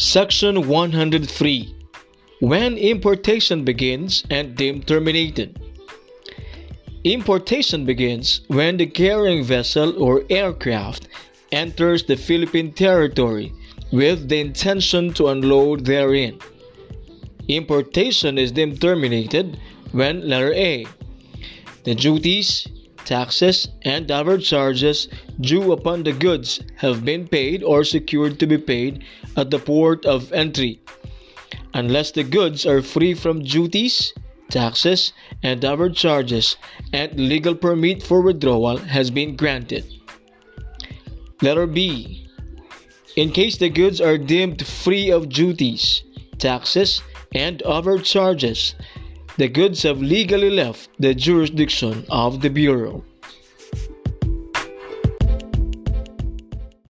Section 103 When importation begins and deemed terminated. Importation begins when the carrying vessel or aircraft enters the Philippine territory with the intention to unload therein. Importation is deemed terminated when letter A. The duties, taxes, and other charges due upon the goods have been paid or secured to be paid at the port of entry, unless the goods are free from duties, taxes, and other charges, and legal permit for withdrawal has been granted. Letter B. In case the goods are deemed free of duties, taxes, and other charges, the goods have legally left the jurisdiction of the Bureau.